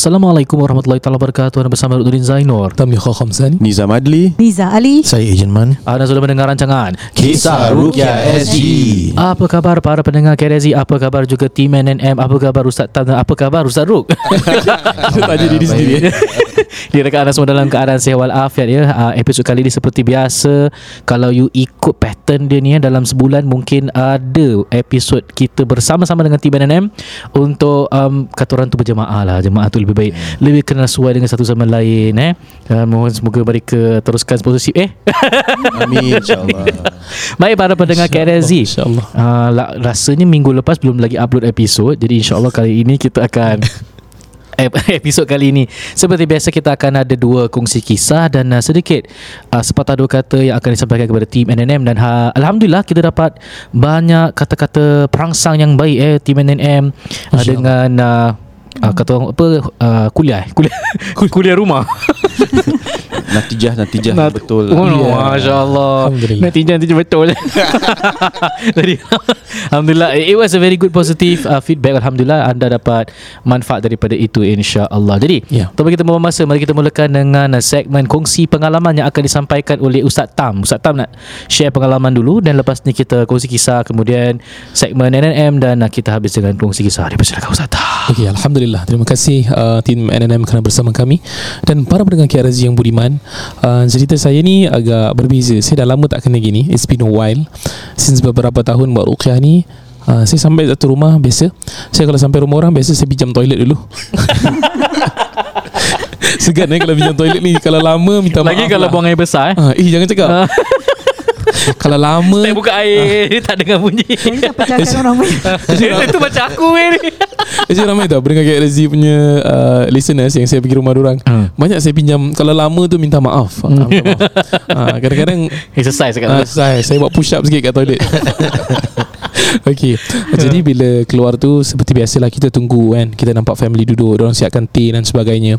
Assalamualaikum warahmatullahi taala wabarakatuh. Anda bersama Rudin Zainur. Tammi Khamsani Nizam Adli Niza Ali. Saya Ejen Man. Anda sudah mendengar rancangan Kisah Rukia SG Apa khabar para pendengar KRZ Apa khabar juga tim NNM Apa khabar Ustaz Tam dan Apa khabar Ustaz Ruk? Tanya diri sendiri. Direkan anda semua dalam keadaan sihat walafiat ya. Uh, episod kali ini seperti biasa kalau you ikut pattern dia ni ya, dalam sebulan mungkin ada episod kita bersama-sama dengan tim NNM untuk um, kata orang tu berjemaah lah. Jemaah tu lebih baik. Lebih kenal suai dengan satu sama lain eh. Uh, mohon semoga mereka teruskan sponsorship eh. Amin insyaAllah Baik para pendengar KRZ InsyaAllah uh, Rasanya minggu lepas belum lagi upload episod Jadi insyaAllah kali ini kita akan ep- episod kali ini seperti biasa kita akan ada dua kongsi kisah dan uh, sedikit uh, sepatah dua kata yang akan disampaikan kepada tim NNM dan ha, alhamdulillah kita dapat banyak kata-kata perangsang yang baik eh tim NNM uh, dengan uh, uh, kata orang apa uh, kuliah eh? kuliah kuliah rumah Natijah Natijah Nat- Betul Oh, Ya. Masya Allah Alhamdulillah. Natijah Natijah betul Jadi Alhamdulillah It was a very good positive uh, feedback Alhamdulillah Anda dapat Manfaat daripada itu InsyaAllah Jadi Ya. Tanpa kita membuang masa Mari kita mulakan dengan uh, Segmen kongsi pengalaman Yang akan disampaikan oleh Ustaz Tam Ustaz Tam nak Share pengalaman dulu Dan lepas ni kita Kongsi kisah Kemudian Segmen NNM Dan uh, kita habis dengan Kongsi kisah Dipersilakan Ustaz Tam Okey, Alhamdulillah. Terima kasih uh, tim NNM kerana bersama kami dan para pendengar KRZ yang budiman. Uh, cerita saya ni agak berbeza. Saya dah lama tak kena gini. It's been a while. Since beberapa tahun buat ruqyah ni, uh, saya sampai satu rumah biasa. Saya kalau sampai rumah orang biasa saya pinjam toilet dulu. Segan eh kalau pinjam toilet ni Kalau lama minta Lagi maaf kalau lah. buang air besar eh Ah, Eh jangan cakap. Kalau lama Saya buka air Dia tak dengar bunyi. Jangan pecahkan orang main. Itu macam aku weh ni Actually ramai tau. Pendengar KRZ punya uh, Listeners Yang saya pergi rumah orang Hmm. Banyak saya pinjam. Kalau lama tu minta maaf, Ah, minta maaf. Ah, Kadang-kadang Exercise kat dalam saya, saya buat push up sikit kat toilet. Okay Jadi bila keluar tu Seperti biasalah Kita tunggu kan. Kita nampak family duduk Diorang siapkan teh dan sebagainya.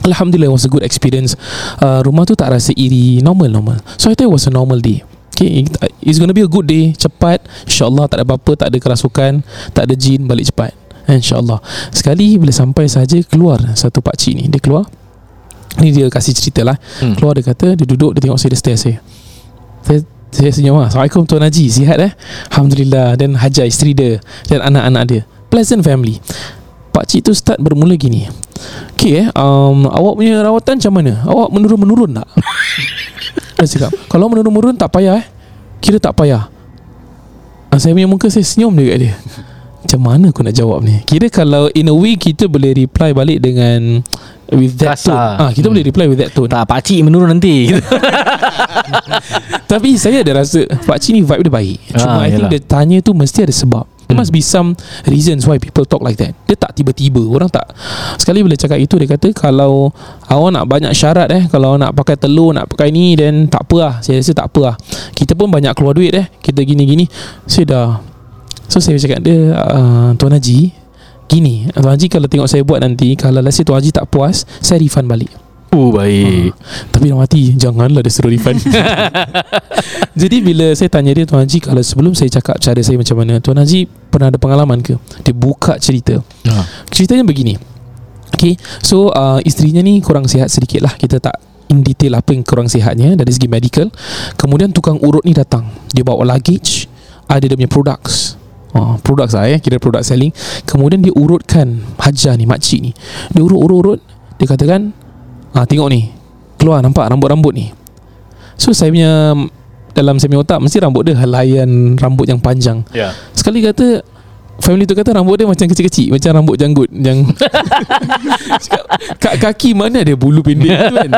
Alhamdulillah it was a good experience. Uh, Rumah tu tak rasa iri Normal-normal So I thought it was a normal day Okay It's gonna be a good day Cepat. InsyaAllah tak ada apa-apa Tak ada kerasukan Tak ada jin Balik cepat. InsyaAllah. Sekali bila sampai saja Keluar satu pakcik ni. Dia keluar. Ni dia kasih cerita lah. Hmm. Keluar dia kata Dia duduk Dia tengok saya Dia stare saya. Saya saya senyum lah. Assalamualaikum Tuan Haji. Sihat eh? Alhamdulillah. Dan Hajar isteri dia. Dan anak-anak dia. Pleasant family. Pakcik tu start bermula gini. Okay eh? Um, Awak punya rawatan macam mana? Awak menurun-menurun tak Dia cakap? Kalau menurun-menurun tak payah eh. Kira tak payah. Ah, Saya punya muka Saya senyum dia kat dia. Macam mana aku nak jawab ni? Kira kalau In a way kita boleh reply balik dengan With that Kasar. tone. Ah, Kita Hmm. boleh reply with that tone. Tak pakcik menurun nanti. Tapi saya ada rasa Pakcik ni vibe dia baik. Cuma Ah, I think yalah. dia tanya tu Mesti ada sebab There must be some reasons why people talk like that. Dia tak tiba-tiba. Orang tak. Sekali bila cakap itu Dia kata kalau Awak nak banyak syarat eh Kalau nak pakai telur Nak pakai ni Then tak apa lah. Saya rasa tak apa lah. Kita pun banyak keluar duit eh. Kita gini-gini. Saya dah. So saya cakap dia uh, Tuan Haji Gini. Tuan Haji kalau tengok saya buat nanti Kalau let's say Tuan Haji tak puas Saya refund balik Oh baik. Tapi dalam hati Janganlah dia suruh refund. Jadi bila saya tanya dia Tuan Haji Kalau sebelum saya cakap Cara saya macam mana Tuan Haji Pernah ada pengalaman ke? Dia buka cerita. Ha. Ceritanya begini. Okay So uh, isterinya ni Kurang sihat sedikit lah. Kita tak in detail apa yang kurang sihatnya dari segi medical. Kemudian tukang urut ni datang. Dia bawa luggage ada dia punya products. Oh, products lah eh. Kira product selling. Kemudian dia urutkan Hajar ni Makcik ni. Dia urut-urut-urut Dia katakan ah, Tengok ni. Keluar nampak rambut-rambut ni. So saya punya Dalam saya punya otak Mesti rambut dia Helaian Rambut yang panjang. Ya. Sekali kata Family tu kata rambut dia macam kecil-kecil Macam rambut janggut Yang Kat kaki mana ada bulu pendek tu kan?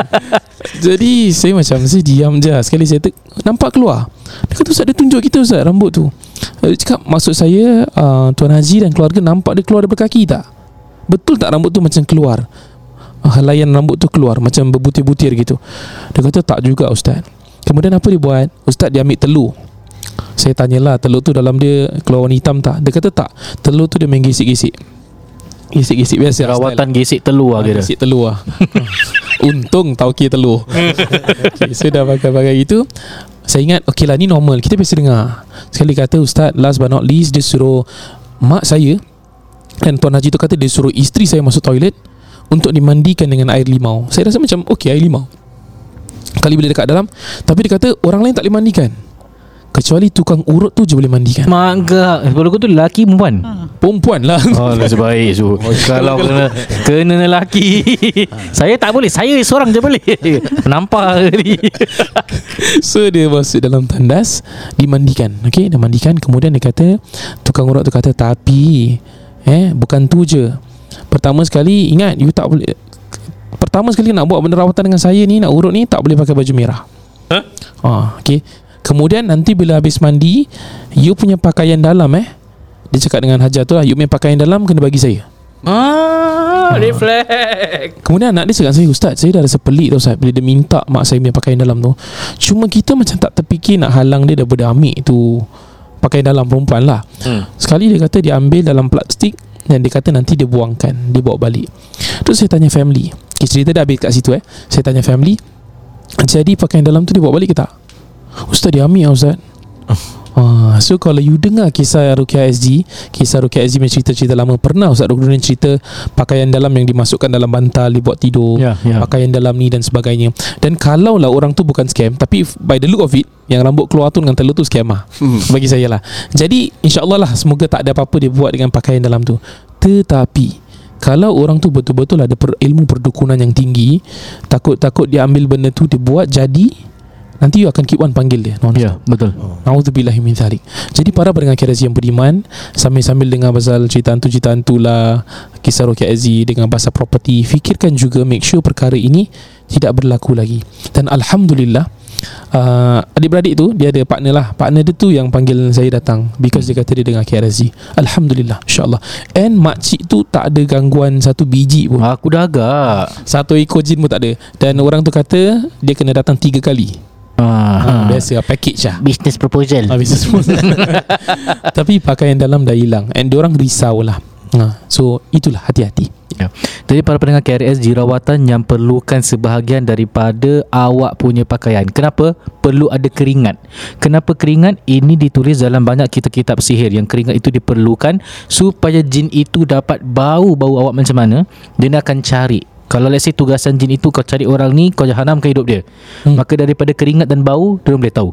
Jadi saya macam Saya diam je Sekali saya te- Nampak keluar. Dia kata Ustaz dia tunjuk kita Ustaz rambut tu. Dia cakap Maksud saya uh, Tuan Haji dan keluarga Nampak dia keluar daripada kaki tak? Betul tak rambut tu macam keluar Helaian rambut tu keluar Macam berbutir-butir gitu. Dia kata tak juga Ustaz. Kemudian apa dia buat? Ustaz dia ambil telur. Saya tanyalah telur tu dalam dia keluar warna hitam tak? Dia kata tak. Telur tu dia main gesik-gesik. Gesik-gesik biasa Rawatan gesik telur lah Ah, kira. Gesik telur lah. Untung tauki telur. Okay, So dah pakai-pakai gitu. Saya ingat Okay lah ni normal. Kita biasa dengar. Sekali kata Ustaz Last but not least Dia suruh Mak saya Dan Tuan Haji tu kata Dia suruh isteri saya masuk toilet untuk dimandikan dengan air limau. Saya rasa macam okey air limau. Kali bila dekat dalam tapi dia kata orang lain tak boleh mandikan. Kecuali tukang urut tu je boleh mandikan. Mak enggak Sebelum kau tu lelaki perempuan Perempuan lah. Oh nasib baik so. Kalau kena Kena lelaki Saya tak boleh Saya seorang je boleh Nampak ni So dia masuk dalam tandas Dimandikan Okay Dia mandikan Kemudian dia kata Tukang urut tu kata Tapi Eh Bukan tu je Pertama sekali Ingat You tak boleh Pertama sekali nak buat benda rawatan dengan saya ni Nak urut ni Tak boleh pakai baju merah Huh? ah, Okay Kemudian nanti bila habis mandi You punya pakaian dalam eh Dia cakap dengan Hajar tu lah You punya pakaian dalam Kena bagi saya Ah, reflect. Kemudian anak dia cakap saya Ustaz saya dah rasa pelik tau Ustaz Bila dia minta mak saya punya pakaian dalam tu Cuma kita macam tak terfikir nak halang dia daripada ambil tu Pakaian dalam perempuan lah Hmm. Sekali dia kata dia ambil dalam plastik Dan dia kata nanti dia buangkan Dia bawa balik. Terus saya tanya family. Okay, Cerita dah habis kat situ eh. Saya tanya family Jadi pakaian dalam tu dia bawa balik ke tak? Ustaz dia ambil Ustaz Ah, so kalau you dengar kisah Rukia SG Kisah Rukia SG punya cerita-cerita lama Pernah Ustaz Rukia cerita Pakaian dalam yang dimasukkan dalam bantal Dibuat tidur Ya, ya. Pakaian dalam ni dan sebagainya. Dan kalau lah orang tu bukan scam Tapi if- by the look of it Yang rambut keluar tu dengan telur tu scam lah. Bagi saya lah. Jadi insyaAllah lah Semoga tak ada apa-apa dia buat dengan pakaian dalam tu. Tetapi kalau orang tu betul-betul ada per, ilmu perdukunan yang tinggi Takut-takut dia ambil benda tu Dia buat jadi Nanti you akan keep on panggil dia Ya, betul. Na'udzubillahi min zalik. Jadi para pendengar KRZ yang beriman Sambil-sambil dengar pasal cerita hantu-cerita hantu lah Kisah Rokia Aziz dengan bahasa property Fikirkan juga make sure perkara ini Tidak berlaku lagi. Dan Alhamdulillah uh, Adik-beradik tu Dia ada partner lah. Partner dia tu yang panggil saya datang Because dia kata dia dengar KRZ Alhamdulillah InsyaAllah. And makcik tu tak ada gangguan Satu biji pun. Aku dah agak. Satu ekor jin pun tak ada. Dan orang tu kata Dia kena datang tiga kali Ah, ha, Biasa lah package lah Business proposal. Habis semua Tapi pakaian dalam dah hilang And diorang risau lah ha, So itulah hati-hati Ya. Jadi para pendengar KRS rawatan yang perlukan sebahagian daripada awak punya pakaian. Kenapa? Perlu ada keringat. Kenapa keringat? Ini ditulis dalam banyak kitab-kitab sihir yang keringat itu diperlukan supaya jin itu dapat bau bau awak macam mana, dia akan cari. Kalau let's say tugasan jin itu kau cari orang ni, kau hanamkan hidup dia. Hmm. Maka daripada keringat dan bau, dia boleh tahu.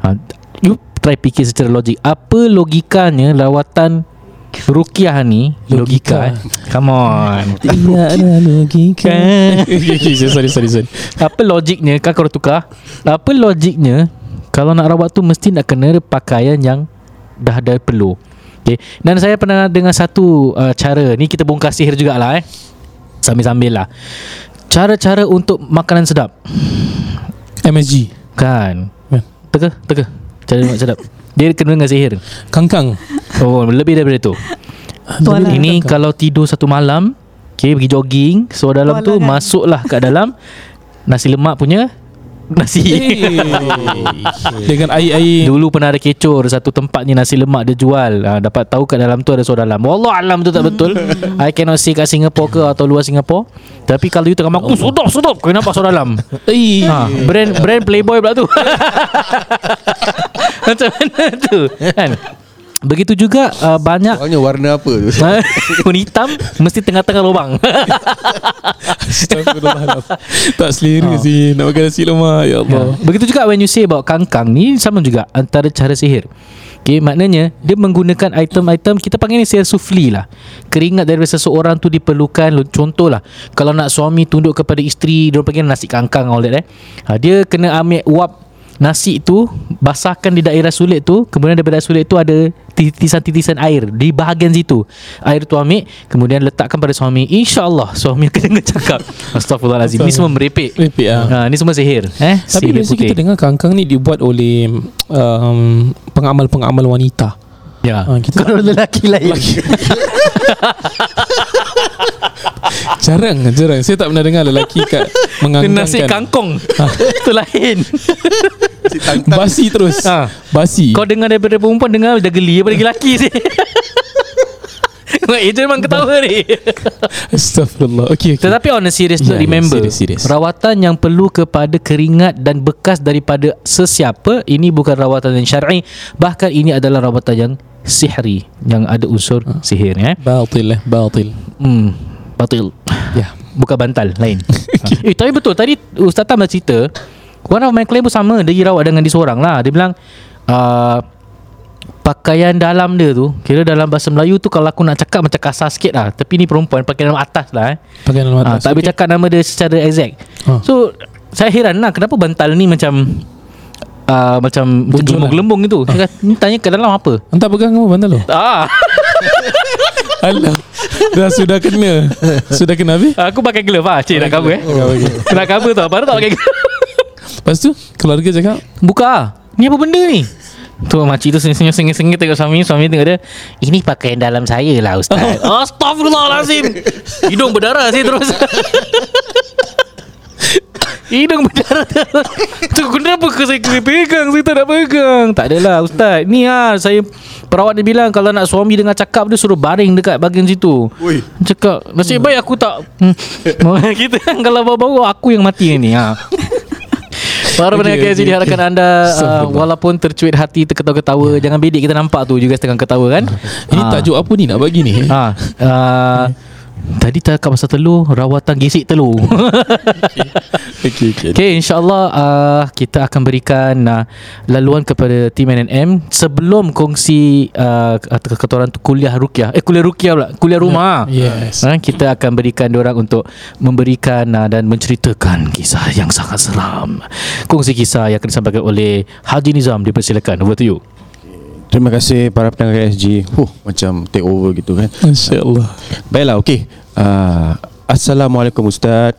Ha, you try fikir secara logik. Apa logikanya lawatan Rukiah ni Logika. Logika, eh. Come on Tidak ada logika Kan okay, okay, sorry, sorry, sorry. Apa logiknya Kau kalau tukar Apa logiknya Kalau nak rawat tu Mesti nak kena pakaian yang Dah ada perlu okay. Dan saya pernah dengar satu uh, cara Ni kita bongkar sihir jugalah eh Sambil-sambil lah. Cara-cara untuk makanan sedap. MSG Kan? Ya. Teka Teka. Cara makan sedap. Dia kena dengan sihir. Kangkang. Oh lebih daripada tu Tualang. Ini Kangkang. kalau tidur satu malam Okay pergi jogging So dalam tu Tualangan. Masuklah kat dalam. Nasi lemak punya Nasi. Hey. Dengan air-air. Dulu pernah ada kecor Satu tempat ni nasi lemak dia jual. Ha, Dapat tahu kat dalam tu ada suara dalam Wallah alam tu tak betul. I cannot say kat Singapore ke Atau luar Singapore. Tapi kalau you tengah makan Oh sedap sedap. Kau nampak suara dalam ha, Brand brand Playboy pula tu. Macam mana tu? Kan Begitu juga uh, banyak Orangnya warna apa tu? Warna hitam Mesti tengah-tengah lubang Astagfirullahaladzim. Tak selera Ah. sih Nak makan nasi lemak Ya Allah Ya. Begitu juga when you say about kangkang ni sama juga antara cara sihir. Okay, maknanya dia menggunakan item-item kita panggil ni sihir sufli lah. Keringat dari seseorang tu diperlukan contohlah kalau nak suami tunduk kepada isteri dia panggil nasi kangkang all that eh. Ha, dia kena ambil uap nasi tu basahkan di daerah sulit tu kemudian daripada sulit tu ada titisan-titisan air di bahagian situ. Air tu ambil kemudian letakkan pada suami. Insyaallah suami akan dengar cakap. Astagfirullahalazim ni semua merepek. Repek lah Ha, ni semua sihir. Eh? Tapi sihir biasa kita dengar kangkang ni dibuat oleh um, pengamal-pengamal wanita. Ya. Ha, kita Kalau lelaki lain. jarang, jarang. Saya tak pernah dengar lelaki kat mengangkangkan. Nasi kangkong. Itu lain. Basi terus. Ha. Basi. Kau dengar daripada perempuan dengar dah geli daripada lelaki sih. Ejen memang ketawa ni Astagfirullah. Okey, okey. Tetapi on a serious note ya, Remember serious, serious. Rawatan yang perlu kepada keringat Dan bekas daripada sesiapa Ini bukan rawatan yang syar'i Bahkan ini adalah rawatan yang sihri Yang ada unsur Ha. sihir ya. Batil lah, batil. Hmm, batil Ya. Bukan bantal Lain Eh tapi betul Tadi Ustaz Tam dah cerita One of my client pun sama Dia rawat dengan dia seorang lah Dia bilang uh, Pakaian dalam dia tu Kira dalam bahasa Melayu tu Kalau aku nak cakap Macam kasar sikit lah Tapi ni perempuan Pakaian dalam atas lah eh. Pakai dalam Ah, atas tak boleh cakap nama dia secara exact. Ah. So saya heran lah kenapa bantal ni macam uh, macam Bonjolan. gelembung-gelembung itu. Saya kata, ni tanya ke dalam apa? Entah pegang kamu bantal tu Ah, Alah. Dah sudah kena. Sudah kena habis? Aku pakai glove ah, cik nak cover eh. Nak cover tau, baru tak pakai glove. Lepas tu Keluarga cakap? Buka ah. Ni apa benda ni? Tu makcik tu senyum-senyum sengit-sengit tengok suami Suami tengok dia Ini pakaian dalam saya lah Ustaz. Astaghfirullahalazim. Hidung berdarah saya terus Hidung berdarah Tu kenapa ke saya kena pegang Saya tak nak pegang Tak adalah Ustaz Ni lah Saya Perawat dia bilang Kalau nak suami dengar cakap Dia suruh baring dekat bahagian situ Ui. Cakap Nasib baik aku tak hmm. Kita kan Kalau bau-bau Aku yang mati ni ha. Para pendengar okey, KSG diharapkan okey. anda uh, Astagfirullah. Walaupun tercuit hati Terketawa-ketawa Jangan bedik kita nampak tu Juga setengah ketawa kan Ini Ah. tajuk apa ni nak bagi ni ha. uh, Tadi tak pasal telur Rawatan gesik telur. Okey. Okey Okay insyaAllah uh, Kita akan berikan uh, Laluan kepada Tim NNM Sebelum kongsi uh, Kata orang tu Kuliah rukiah. Eh kuliah rukiah pula. Kuliah rumah. Yes. Ha, kita akan berikan orang untuk memberikan uh, dan menceritakan kisah yang sangat seram. Kongsi kisah yang akan disampaikan oleh Haji Nizam. Dipersilakan. Over to you. Terima kasih para pendengar KSG. Huh, macam take over gitu kan. Masya Allah Baiklah, okey. Uh, Assalamualaikum Ustaz.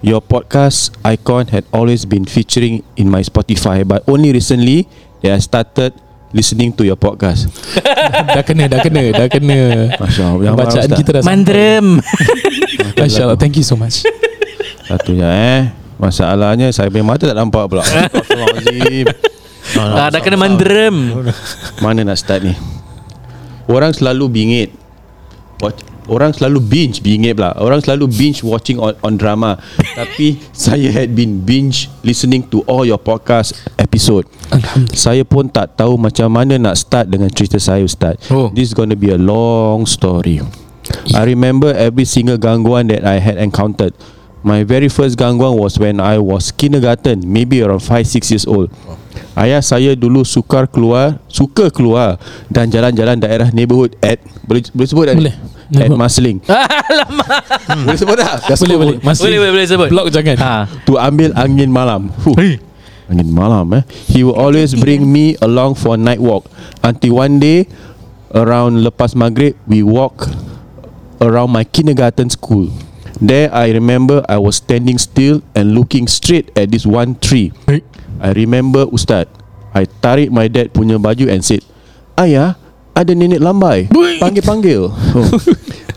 Your podcast icon had always been featuring in my Spotify but only recently that I started listening to your podcast. Dah kena Dah kena Dah kena Masya Allah. Jangan marah, Bacaan Ustaz. kita dah sampai. Mandrem. Masya Allah Thank you so much Satunya eh. Masalahnya saya punya mata tak nampak pula. Astagfirullahalazim. Ah, dah kena mandrem. Mana nak start ni? Orang selalu bingit. Watch, Orang selalu binge Bingit pula. Orang selalu binge watching on, on drama. Tapi Saya had been binge Listening to all your podcast episode. Alhamdulillah. Saya pun tak tahu Macam mana nak start Dengan cerita saya Ustaz. Oh. This is gonna be a long story. I remember every single gangguan That I had encountered. My very first gangguan was when I was kindergarten Maybe around 5-6 years old Ayah saya dulu sukar keluar Suka keluar Dan jalan-jalan daerah neighborhood At Boleh, boleh sebut tak? ni? Boleh. At. Marsiling Alamak. Boleh sebut tak? Dah Boleh sebut boleh. Masih Boleh, boleh, boleh sebut. Blok jangan Ha. To ambil angin malam huh. Angin malam eh He will always bring me along for night walk Until one day Around lepas maghrib We walk Around my kindergarten school There I remember I was standing still And looking straight at this one tree I remember Ustaz I tarik my dad punya baju and said Ayah Ada nenek lambai. Panggil-panggil. Oh.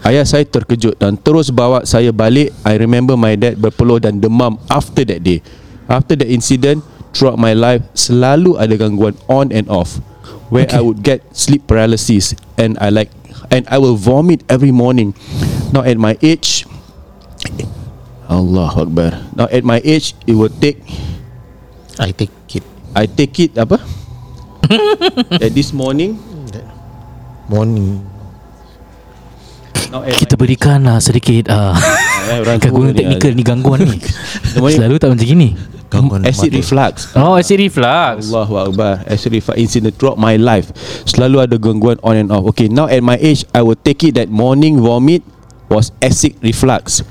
Ayah saya terkejut Dan terus bawa saya balik. I remember my dad berpeluh dan demam After that day. After that incident Throughout my life Selalu ada gangguan On and off Where Okay. I would get sleep paralysis And I like And I will vomit every morning. Now at my age Allah Akbar. Now at my age It will take I take it I take it apa? at this morning morning. Kita berikan uh, sedikit uh, gangguan teknikal ni gangguan ni. Selalu tak macam gini. Gangguan acid mata. reflux Oh, acid reflux. Allahu Akbar Acid reflux incident throughout my life Selalu ada gangguan on and off Okay now at my age I will take it that morning vomit Was acid reflux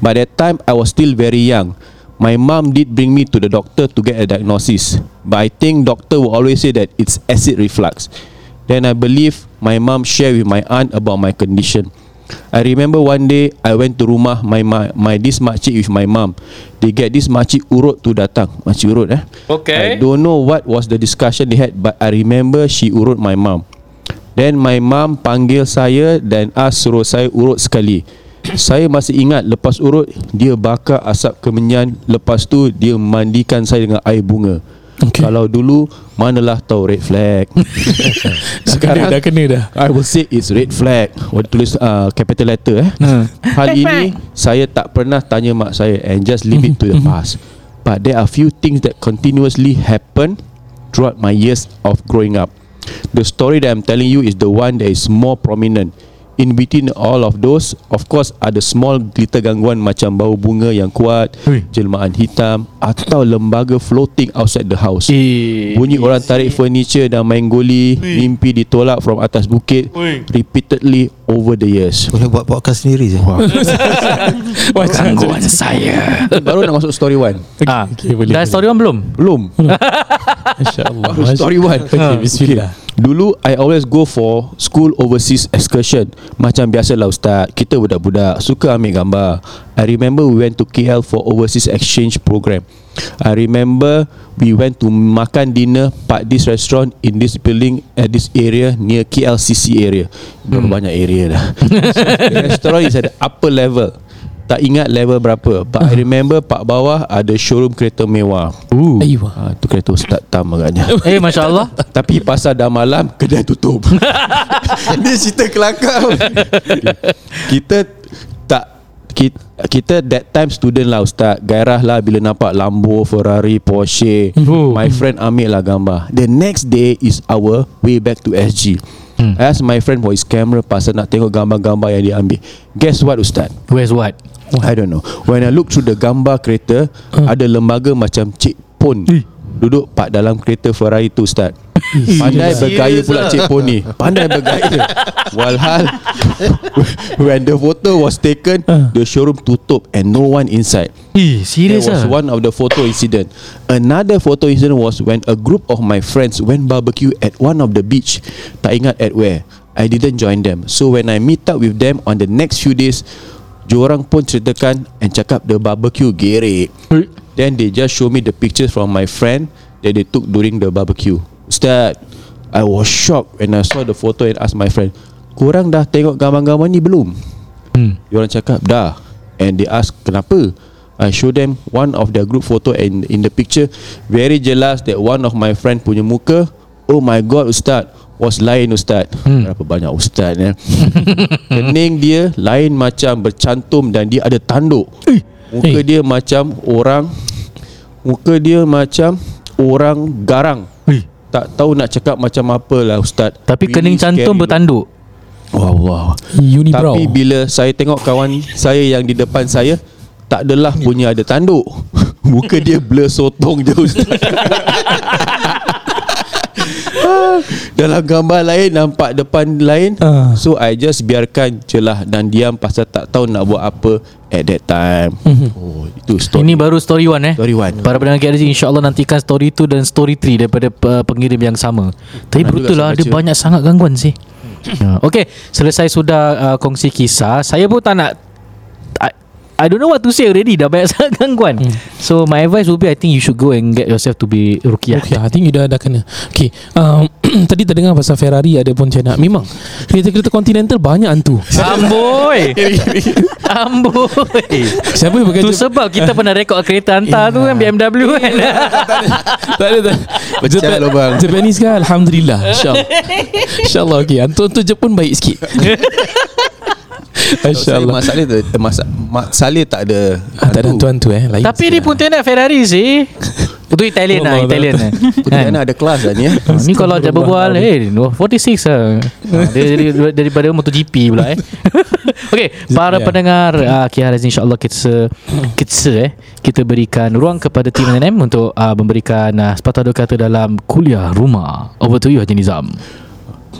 By that time I was still very young My mom did bring me to the doctor To get a diagnosis But I think doctor will always say that It's acid reflux Then I believe My mom share with my aunt About my condition I remember one day I went to rumah my my, my this makcik with my mom. They get this makcik urut tu datang. Makcik urut eh. Okay. I don't know what was the discussion they had but I remember she urut my mom. Then my mom panggil saya dan ask suruh saya urut sekali. Saya masih ingat lepas urut dia bakar asap kemenyan lepas tu dia mandikan saya dengan air bunga. Okay. Kalau dulu manalah tahu red flag. Dah kena Dah kena dah I will say it's red flag. Waktu tulis uh, capital letter eh. Hmm. Hal ini saya tak pernah tanya mak saya and just leave it to the past. But there are few things that continuously happen throughout my years of growing up. The story that I'm telling you is the one that is more prominent. In between all of those Of course Ada small glitter gangguan Macam bau bunga yang kuat. Jelmaan hitam Atau lembaga floating outside the house. Eh, Bunyi orang tarik furniture dan main goli Mimpi ditolak from atas bukit Repeatedly over the years. Boleh buat podcast sendiri je. Gangguan saya. Baru nak masuk story one. Ah, okay, boleh, dah boleh. story one belum? Belum. InsyaAllah. Story one. Okay bismillah Dulu I always go for school overseas excursion. Macam biasalah ustaz. Kita budak-budak Suka ambil gambar. I remember we went to KL for overseas exchange program. I remember we went to makan dinner Pak this restaurant in this building At this area near KLCC area. Berapa banyak area dah. The restaurant is at the upper level tak ingat level berapa But I remember Pak bawah ada showroom kereta mewah Ooh. Ayuh ha, Tu kereta Ustaz Tam agaknya Eh, Masya Allah. tapi pasal dah malam Kedai tutup Ini cerita kelakar Kita Tak kita, kita that time student lah Ustaz Gairah lah bila nampak Lambo, Ferrari, Porsche Oh. My friend ambil lah gambar The next day is our way back to SG Hmm. I asked my friend for his camera Pasal nak tengok gambar-gambar yang dia ambil Guess what Ustaz? Where's what? I don't know. When I look through the gambar kereta Ada lembaga macam Cik Pon Duduk pak dalam kereta Ferrari tu Ustaz. Pandai bergaya pula Cik Pon ni. Pandai bergaya. Walhal When the photo was taken The showroom tutup And no one inside. Eh, That serious was ah? one of the photo incident. Another photo incident was When a group of my friends Went barbecue at one of the beach. Tak ingat at where. I didn't join them. So when I meet up with them On the next few days Diorang pun ceritakan And cakap the barbecue gerek Eh, Then they just show me the pictures from my friend That they took during the barbecue. Ustaz I was shocked when I saw the photo And asked my friend Korang dah tengok gambar-gambar ni belum? Hmm. Diorang cakap dah. And they ask kenapa? I show them one of their group photo And in the picture Very jelas that one of my friend punya muka Oh my god ustaz Was lain ustaz. Hmm. Berapa banyak ustaz ya Kening dia Lain macam bercantum Dan dia ada tanduk. Muka dia macam orang Muka dia macam Orang garang. Eh, Tak tahu nak cakap macam apa lah ustaz. Tapi kening cantum bertanduk. Wallah Unibrow tapi bila saya tengok kawan saya yang di depan saya Tak adalah punya ada tanduk. Muka dia blur sotong je Ustaz Dalam gambar lain Nampak depan lain Ah. So I just biarkan je lah Dan diam pasal tak tahu nak buat apa At that time Oh itu story Ini baru story one eh. Story one Para pendengar KRZ InsyaAllah nantikan story 2 dan story 3 Daripada uh, pengirim yang sama Tapi Pernah betul juga lah Dia baca. banyak sangat gangguan sih Ya. Okay Selesai sudah uh, kongsi kisah Saya pun tak nak I, don't know what to say already. Dah banyak sangat gangguan. So my advice will be I think you should go and get yourself to be Rukiah. Okay, I think you dah, dah kena. Okay. Um, Tadi terdengar pasal Ferrari Ada Pontianak Memang Kereta-kereta Continental Banyak hantu. Amboi. Amboi. Siapa yang bekerja? Sebab kita pernah rekod kereta hantar tu kan BMW kan. Tak ada tak Pecah Japan- lubang. Japanese kan Alhamdulillah. InsyaAllah. InsyaAllah okay Hantu-hantu Jepun baik sikit InsyaAllah Mak Saleh tu eh, Mak, Sa- Mak Saleh tak ada Ah, Tak ada hantu-hantu eh lain Tapi dia lah. pun nak Ferrari sih. Itu Italian lah Italian lah. Kan? ada kelas lah ni eh. Ha, ni kalau dia berbual Eh 46 lah. Ha, Dia dari, daripada MotoGP pula eh. Okay Para Ya. pendengar uh, KRZ insyaAllah kita Kita eh Kita berikan ruang kepada tim NM Untuk uh, memberikan uh, Sepatah dua kata dalam Kuliah rumah. Over to you Haji Nizam.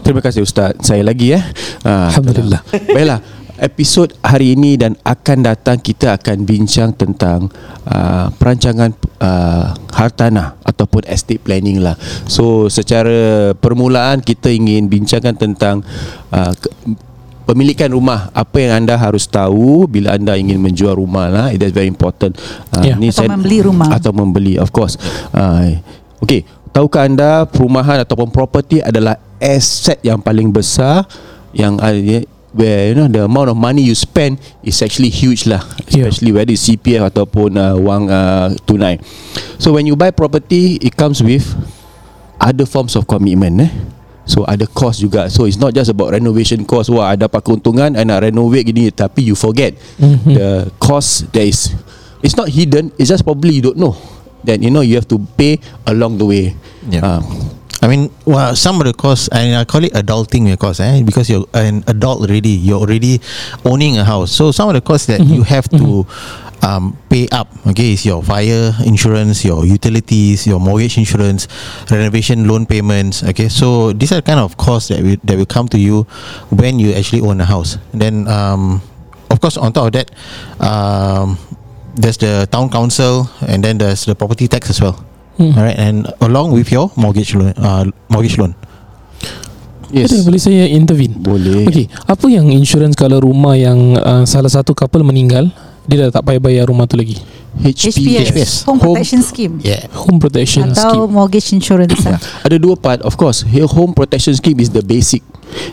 Terima kasih Ustaz. Saya lagi eh. Ah, Alhamdulillah. Baiklah Episod hari ini dan akan datang kita akan bincang tentang uh, perancangan uh, hartanah ataupun estate planning lah. So secara permulaan kita ingin bincangkan tentang uh, ke- pemilikan rumah. Apa yang anda harus tahu bila anda ingin menjual rumah lah. It is very important. Uh, Yeah. ni Atau membeli rumah. Atau membeli of course. Uh, okay. Tahukah anda perumahan ataupun property adalah aset yang paling besar yang ada where you know the amount of money you spend is actually huge lah Yeah. especially whether it's CPF ataupun uh, wang uh, tunai so when you buy property it comes with other forms of commitment eh so ada cost juga so it's not just about renovation cost wah ada dapat keuntungan I nak renovate gini tapi you forget Mhm. the cost that is it's not hidden it's just probably you don't know that you know you have to pay along the way Yeah. Ah. I mean, well, some of the costs, and I call it adulting because, eh, because you're an adult already. You're already owning a house. So some of the costs that you have to um, pay up, okay, is your fire insurance, your utilities, your mortgage insurance, renovation loan payments. Okay, so these are kind of costs that will that will come to you when you actually own a house. And then, um, of course, on top of that, um, there's the town council, and then there's the property tax as well. Hmm. All right, and along with your mortgage loan, uh, mortgage loan. Yes Ada boleh saya intervene Boleh Okey, apa yang insurance kalau rumah yang uh, salah satu couple meninggal, dia dah tak payah bayar rumah tu lagi. HPS, HPS. Home Protection Scheme Yeah. Home protection atau scheme. mortgage insurance lah. Ada dua part Of course Here home protection scheme is the basic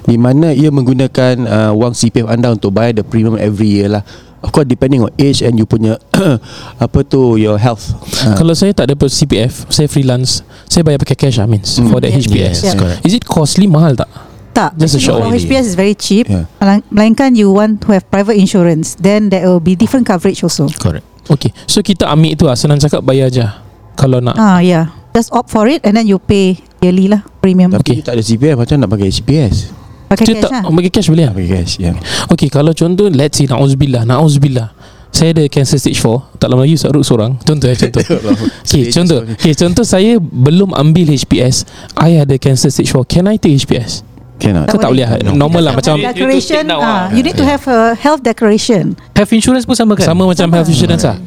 Di mana ia menggunakan uh, Wang CPF anda Untuk bayar the premium every year lah Of course depending on age And you punya Apa tu Your health uh, Kalau saya tak ada CPF, saya freelance, saya bayar pakai cash lah means Hmm. for the Yes, HPS. yes, correct. Is it costly mahal tak? Tak, Just a short for. HPS is very cheap. Yeah. Melainkan you want to have private insurance, then there will be different coverage also. Correct. Okay, so kita ambil tu lah, senang cakap bayar je. Kalau nak. Ah, yeah. Just opt for it and then you pay yearly lah premium. Tapi okay. you tak ada CPF Macam nak pakai HPS Pakai Kita cash tak lah. bagi cash boleh lah. pakai cash yeah. Okay, kalau contoh let's say na'uzubillah, na'uzubillah. Saya ada cancer stage 4 Tak lama lagi Saruk seorang Contoh ya contoh Okay contoh okay, Contoh saya Belum ambil HPS I ada cancer stage 4 Can I take HPS? Cannot Kau tak boleh No. Normal lah Macam declaration. You need to take now, ah, ah. you need to have a health declaration. Health insurance pun sama kan Sama macam Sama. health insurance lah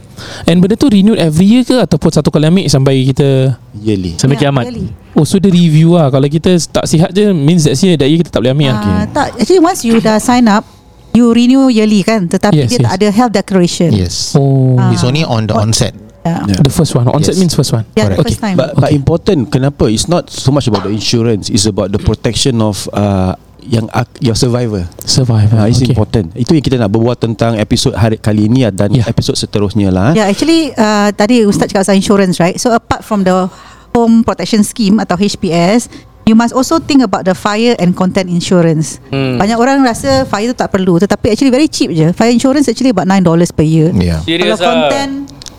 And benda tu renewed every year ke Ataupun satu kali ambil Sampai kita Yearly Sampai Yeah, kiamat yearly. Oh so dia review lah Kalau kita tak sihat je Means that year That year kita tak boleh ambil lah Ah, tak, actually once you dah sign up, you renew yearly kan, tetapi Yes, dia yes. tak ada health declaration. Yes. Oh Ah. It's only on the onset. Yeah. Yeah. The first one Onset Yes. means first one Yeah, the Correct. first time. But, but important Kenapa It's not so much about the insurance It's about the protection of uh, Yang ak- Your survivor Survive uh, It's okay. important Itu yang kita nak berbual tentang Episod hari kali ini Dan Yeah. episod seterusnya lah eh. Yeah, actually uh, tadi Ustaz cakap pasal insurance, right? So apart from the home protection scheme atau HPS, you must also think about the fire and content insurance. Hmm. Banyak orang rasa fire tu tak perlu, tetapi actually very cheap je. Fire insurance actually about 9 dollars per year. Yeah. Kalau Serious ah. content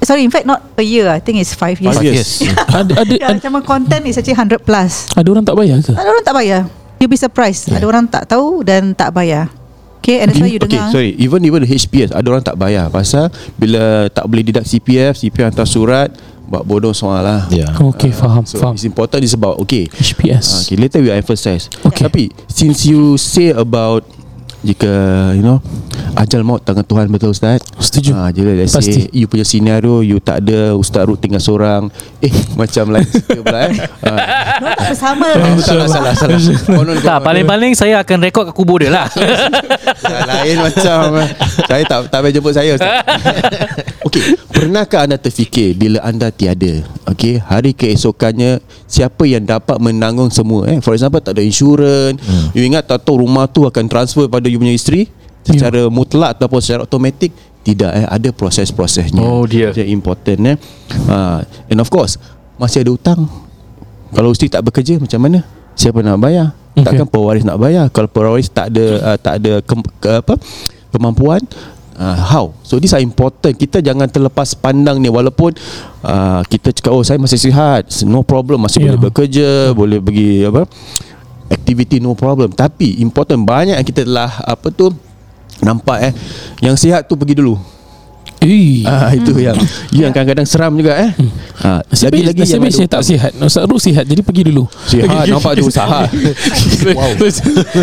Sorry, in fact not per year. I think it's 5 years. Five Five years. years. ada, ada, Yeah, ada, macam content is actually 100 plus. ada orang tak bayar ke? Ada orang tak bayar. You'll be surprised. Yeah. Ada orang tak tahu dan tak bayar. Okay, and that's why you Okay, dengar. sorry. Even even the HPS ada orang tak bayar pasal bila tak boleh deduct CPF, CPF hantar surat, buat bodoh soal lah. Yeah. Okay faham So Faham it's important is about okay. HPS Okay, later we will emphasize. Okay. Tapi since you say about jika you know ajal maut tangan Tuhan betul ustaz. Setuju. Ha, jadi let's Pasti. say you punya scenario you tak ada ustaz Rut tinggal seorang. Eh macam lain cerita pula eh. Ha. Diorang tak. Oh, salah salah salah. Konon- Tak paling-paling saya akan rekod kat kubur dia lah lain macam Saya tak tak payah jemput saya Ustaz Okey Pernahkah anda terfikir Bila anda tiada Okey Hari keesokannya Siapa yang dapat menanggung semua eh? For example tak ada insurans hmm. You ingat tak tahu rumah tu akan transfer pada you punya isteri Secara mutlak ataupun secara automatik Tidak eh. Ada proses-prosesnya. Oh, dear. Yang important eh. Ha. And of course Masih ada hutang. Kalau isteri tak bekerja Macam mana? Siapa nak bayar? Okay. Takkan pewaris nak bayar? Kalau pewaris tak ada uh, Tak ada ke, ke, apa Kemampuan uh, How? So these are important. Kita jangan terlepas pandang ni. Walaupun uh, Kita cakap Oh saya masih sihat. No problem. Masih Yeah. boleh bekerja Boleh pergi apa Activity no problem. Tapi important Banyak yang kita telah Apa tu Nampak eh? Yang sihat tu pergi dulu. Ah itu yang yang kadang-kadang seram juga eh. Ha, Nasib baik, lagi-lagi nasib yang saya tak sihat. Ustaz Ruk sihat Jadi pergi dulu. Sihat nampak tu usaha. wow.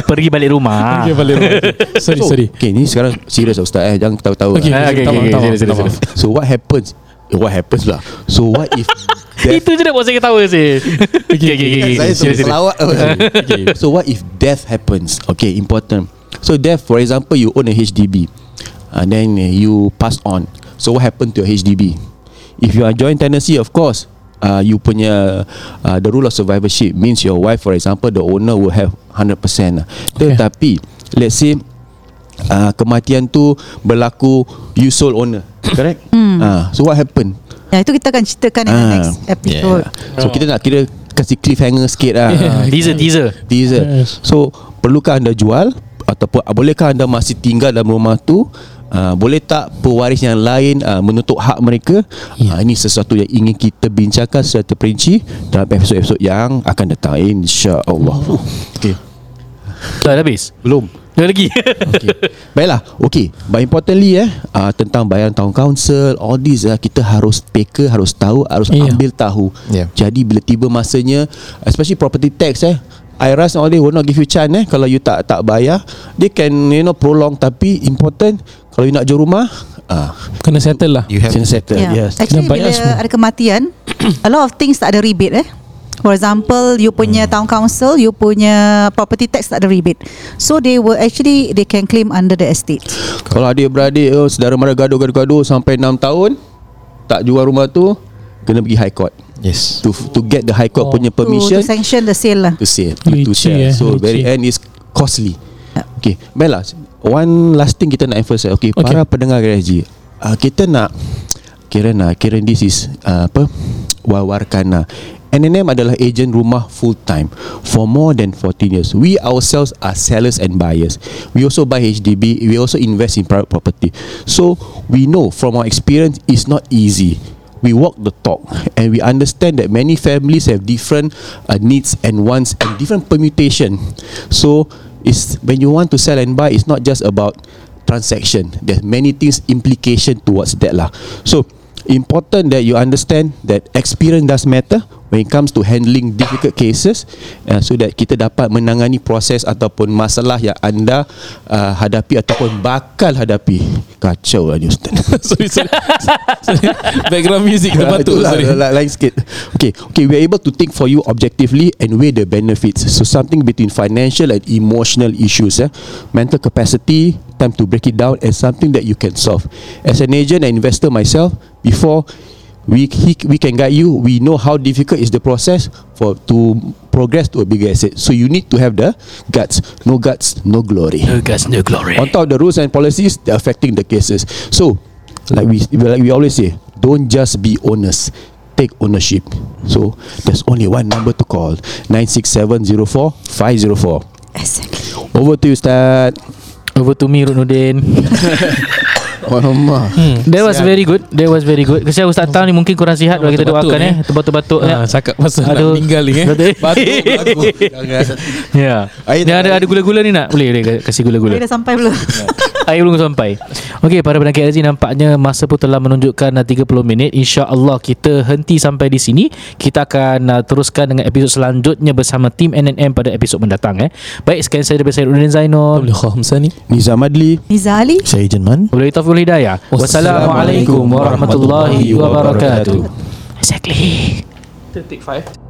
Pergi balik rumah. Okay balik rumah. Sorry So, sorry. Okay ni sekarang serius Ustaz eh? Jangan tahu-tahu Okay, lah. Ah, okay, okay, tamam, serius, serius, tamam. serius. So what happens? What happens lah? So what if death, Itu je nak buat saya ketawa sih Okay okay okay Saya Serius, serius. selawat. Okay. So what if death happens? Okay important So death for example You own a HDB and Then uh, you pass on So what happened to your HDB If you are joint tenancy Of course uh, You punya uh, The rule of survivorship Means your wife for example The owner will have 100% lah. Okay. Tetapi Let's say uh, Kematian tu Berlaku You sole owner Correct uh, So what happened Ya, itu kita akan ceritakan in the Ah, next episode. So kita nak kira Kasih cliffhanger sikit lah Yeah. Teaser teaser teaser. Yes. So perlukah anda jual ataupun ah, bolehkah anda masih tinggal dalam rumah tu? Uh, boleh tak pewaris yang lain uh, menuntut hak mereka? Ya. uh, ini sesuatu yang ingin kita bincangkan secara terperinci dalam episod-episod yang akan datang insya-Allah. Okey. Dah habis? Belum. Dah lagi? Okay. Baiklah Okay But importantly eh uh, Tentang bayaran tahun council All this uh, Kita harus peka Harus tahu Harus Yeah. ambil tahu. Yeah. Jadi bila tiba masanya Especially property tax eh IRAS all they will not give you chance eh Kalau you tak tak bayar. They can you know prolong Tapi important Kalau you nak jual rumah ah, Kena settle lah. You have Kena settle Yeah. Yes. Actually Kena bila semua. ada kematian A lot of things tak ada rebate eh. For example You punya town council You punya property tax tak ada rebate. So they will actually They can claim under the estate. Kalau adik-beradik oh, Saudara mara gaduh-gaduh Sampai 6 tahun Tak jual rumah tu Kena pergi high court Yes To to get the high court Oh. punya to, permission to sanction the sale lah to sell Leceh, to sell. eh, So very end is costly. Ya. Okay, Bella, one last thing kita nak emphasize. Okay, Okay. para pendengar GRSG, uh, kita nak kira nak kira this is uh, apa wawarkana. NNM adalah ejen rumah full time for more than 14 years. We ourselves are sellers and buyers. We also buy HDB. We also invest in private property. So we know from our experience it's not easy we walk the talk and we understand that many families have different uh, needs and wants and different permutation. So it's when you want to sell and buy it's not just about transaction. There's many things implication towards that lah. So important that you understand that experience does matter when it comes to handling difficult cases uh, so that kita dapat menangani proses ataupun masalah yang anda uh, hadapi ataupun bakal hadapi kacau lah ni ustaz sorry, sorry. sorry. Background music terbatuk Itulah, sorry. la- Lain sikit Okay Okay we are able to think for you Objectively And weigh the benefits So something between Financial and emotional issues eh? Mental capacity Time to break it down And something that you can solve As an agent and investor myself Before we he, we can guide you. We know how difficult is the process for to progress to a bigger asset. So you need to have the guts. No guts no glory. No gas, no glory. On top of the rules and policies they're affecting the cases. So like we like we always say don't just be owners. Take ownership. So there's only one number to call. 96704 Exactly. Over to you Ustaz Over to me Ruknudin Alamak. That was very good. That was very good. Kasi Ustaz Tam ni mungkin kurang sihat Kalau kita doakan ni. eh. Terbatuk-batuk. Ah, cakap pasal nak Aduh. meninggal ni eh. Batuk. Batuk Jangan Ya. Air Ni ada ada gula-gula ni nak? Boleh boleh kasih gula-gula. Dah sampai belum Air belum sampai. Okey para pendengar KLZ nampaknya masa pun telah menunjukkan uh, 30 minit. InsyaAllah kita henti sampai di sini. Kita akan uh, teruskan dengan episod selanjutnya bersama tim NNM pada episod mendatang eh. Baik sekian saya daripada saya Rudin Zainul. Nizam Adli Niza Ali. Saya Ejen Man. Wabillahi taufiq wal hidayah. Wassalamualaikum warahmatullahi wabarakatuh. Exactly. Take five.